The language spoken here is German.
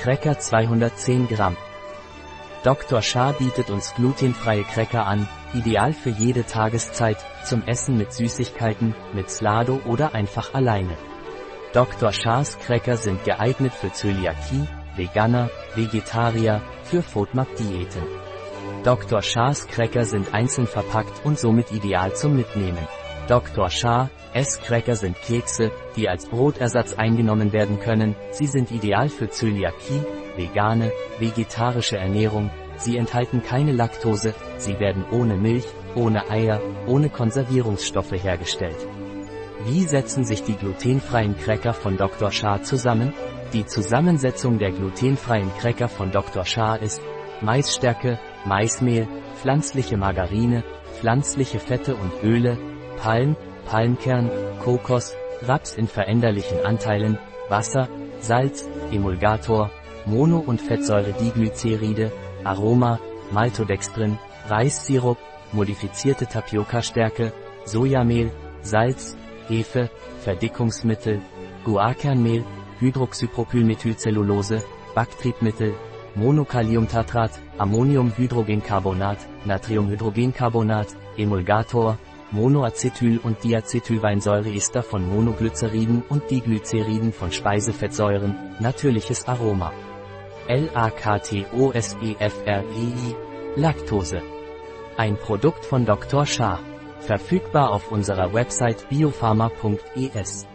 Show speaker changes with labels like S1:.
S1: Cracker 210 Gramm. Dr. Shah bietet uns glutenfreie Cracker an, ideal für jede Tageszeit, zum Essen mit Süßigkeiten, mit Slado oder einfach alleine. Dr. Shahs Cracker sind geeignet für Zöliakie, Veganer, Vegetarier, für FODMAP-Diäten. Dr. Shahs Cracker sind einzeln verpackt und somit ideal zum Mitnehmen. Dr. Shah, Esscracker sind Kekse, die als Brotersatz eingenommen werden können, sie sind ideal für Zöliakie, vegane, vegetarische Ernährung, sie enthalten keine Laktose, sie werden ohne Milch, ohne Eier, ohne Konservierungsstoffe hergestellt. Wie setzen sich die glutenfreien Cracker von Dr. Shah zusammen? Die Zusammensetzung der glutenfreien Cracker von Dr. Shah ist Maisstärke, Maismehl, pflanzliche Margarine, pflanzliche Fette und Öle, Palm, Palmkern, Kokos, Raps in veränderlichen Anteilen, Wasser, Salz, Emulgator, Mono- und Fettsäure-Diglyceride, Aroma, Maltodextrin, Reissirup, modifizierte Tapioca-Stärke, Sojamehl, Salz, Hefe, Verdickungsmittel, Guarkernmehl, Hydroxypropylmethylcellulose, Backtriebmittel, Monokaliumtatrat, Ammoniumhydrogencarbonat, Natriumhydrogencarbonat, Emulgator, Monoacetyl- und Diacetylweinsäureester von Monoglyceriden und Diglyceriden von Speisefettsäuren, natürliches Aroma. L-A-K-T-O-S-E-F-R-E-I, Laktose. Ein Produkt von Dr. Shah. Verfügbar auf unserer Website biopharma.es.